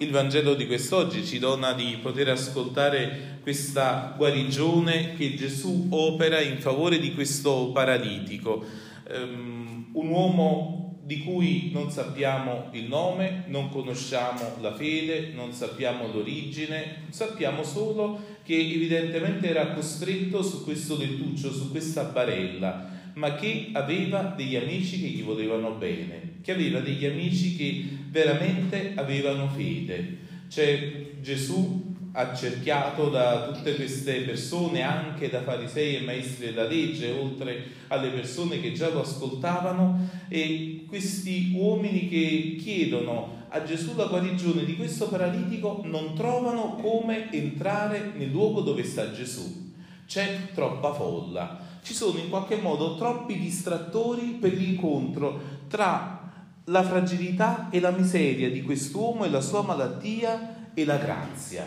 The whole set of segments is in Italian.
Il Vangelo di quest'oggi ci dona di poter ascoltare questa guarigione che Gesù opera in favore di questo paralitico, um, un uomo di cui non sappiamo il nome, non conosciamo la fede, non sappiamo l'origine, sappiamo solo che evidentemente era costretto su questo lettuccio, su questa barella, ma che aveva degli amici che gli volevano bene, che aveva degli amici che veramente avevano fede. C'è Gesù accerchiato da tutte queste persone, anche da farisei e maestri della legge, oltre alle persone che già lo ascoltavano, e questi uomini che chiedono a Gesù la guarigione di questo paralitico non trovano come entrare nel luogo dove sta Gesù. C'è troppa folla ci sono in qualche modo troppi distrattori per l'incontro tra la fragilità e la miseria di quest'uomo e la sua malattia e la grazia.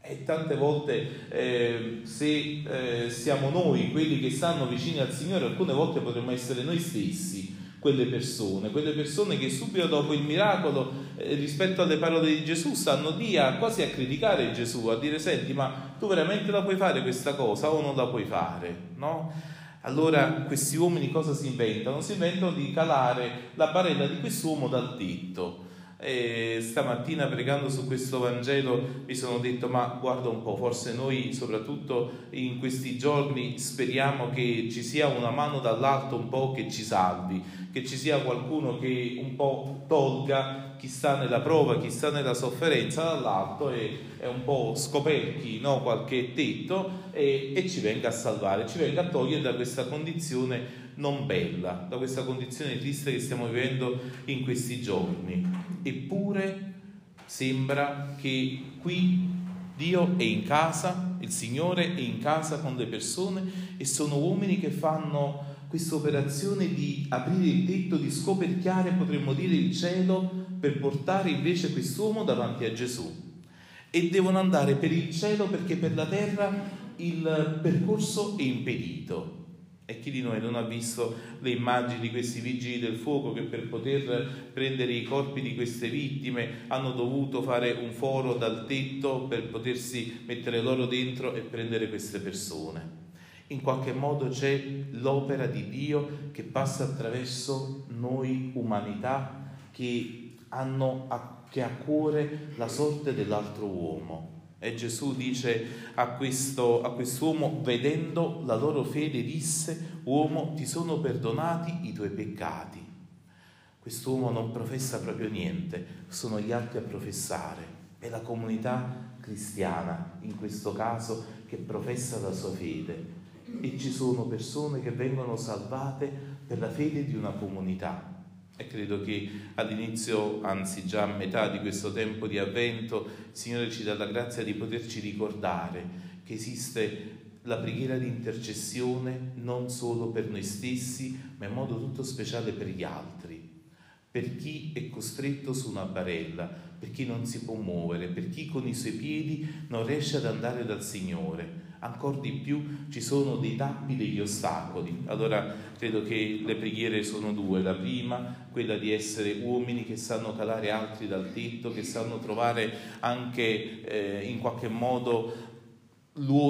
E tante volte eh, se eh, siamo noi quelli che stanno vicini al Signore, alcune volte potremmo essere noi stessi quelle persone, quelle persone che subito dopo il miracolo eh, rispetto alle parole di Gesù stanno lì a, quasi a criticare Gesù, a dire senti ma tu veramente la puoi fare questa cosa o non la puoi fare? No? Allora questi uomini cosa si inventano? Si inventano di calare la barella di quest'uomo dal tetto. E stamattina pregando su questo Vangelo mi sono detto ma guarda un po', forse noi soprattutto in questi giorni speriamo che ci sia una mano dall'alto un po' che ci salvi, che ci sia qualcuno che un po' tolga chi sta nella prova, chi sta nella sofferenza dall'alto e è un po' scoperchi no? qualche tetto e, e ci venga a salvare, ci venga a togliere da questa condizione non bella, da questa condizione triste che stiamo vivendo in questi giorni. Eppure sembra che qui Dio è in casa, il Signore è in casa con le persone e sono uomini che fanno questa operazione di aprire il tetto, di scoperchiare, potremmo dire, il cielo per portare invece quest'uomo davanti a Gesù. E devono andare per il cielo perché per la terra il percorso è impedito. E chi di noi non ha visto le immagini di questi vigili del fuoco che per poter prendere i corpi di queste vittime hanno dovuto fare un foro dal tetto per potersi mettere loro dentro e prendere queste persone? in qualche modo c'è l'opera di Dio che passa attraverso noi umanità che hanno che a cuore la sorte dell'altro uomo. E Gesù dice a, questo, a quest'uomo, vedendo la loro fede, disse, uomo, ti sono perdonati i tuoi peccati. Quest'uomo non professa proprio niente, sono gli altri a professare. È la comunità cristiana, in questo caso, che professa la sua fede e ci sono persone che vengono salvate per la fede di una comunità. E credo che all'inizio, anzi già a metà di questo tempo di avvento, il Signore ci dà la grazia di poterci ricordare che esiste la preghiera di intercessione non solo per noi stessi, ma in modo tutto speciale per gli altri, per chi è costretto su una barella, per chi non si può muovere, per chi con i suoi piedi non riesce ad andare dal Signore ancora di più ci sono dei tappi, degli ostacoli. Allora credo che le preghiere sono due. La prima, quella di essere uomini che sanno calare altri dal tetto, che sanno trovare anche eh, in qualche modo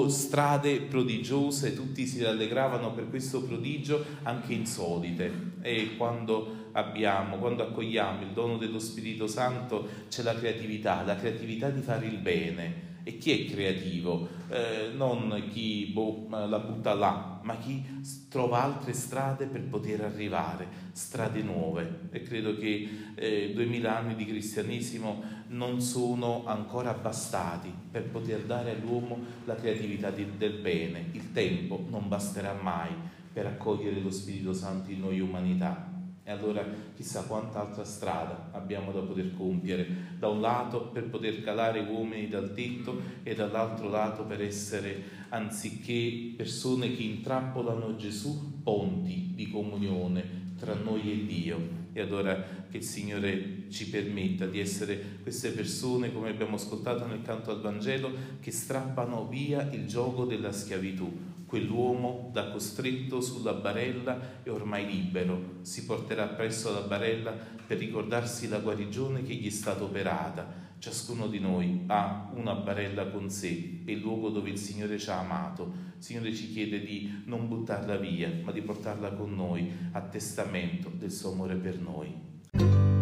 strade prodigiose, tutti si rallegravano per questo prodigio anche insolite. E quando abbiamo, quando accogliamo il dono dello Spirito Santo, c'è la creatività, la creatività di fare il bene e chi è creativo? Eh, non chi boh, la butta là, ma chi trova altre strade per poter arrivare, strade nuove. E credo che eh, duemila anni di cristianesimo non sono ancora bastati per poter dare all'uomo la creatività di, del bene. Il tempo non basterà mai per accogliere lo Spirito Santo in noi umanità. E allora chissà quanta altra strada abbiamo da poter compiere, da un lato per poter calare uomini dal tetto e dall'altro lato per essere, anziché persone che intrappolano Gesù, ponti di comunione tra noi e Dio. E allora che il Signore ci permetta di essere queste persone, come abbiamo ascoltato nel canto al Vangelo, che strappano via il gioco della schiavitù, Quell'uomo, da costretto sulla barella, è ormai libero, si porterà presso la barella per ricordarsi la guarigione che gli è stata operata. Ciascuno di noi ha una barella con sé, è il luogo dove il Signore ci ha amato. Il Signore ci chiede di non buttarla via, ma di portarla con noi a testamento del suo amore per noi.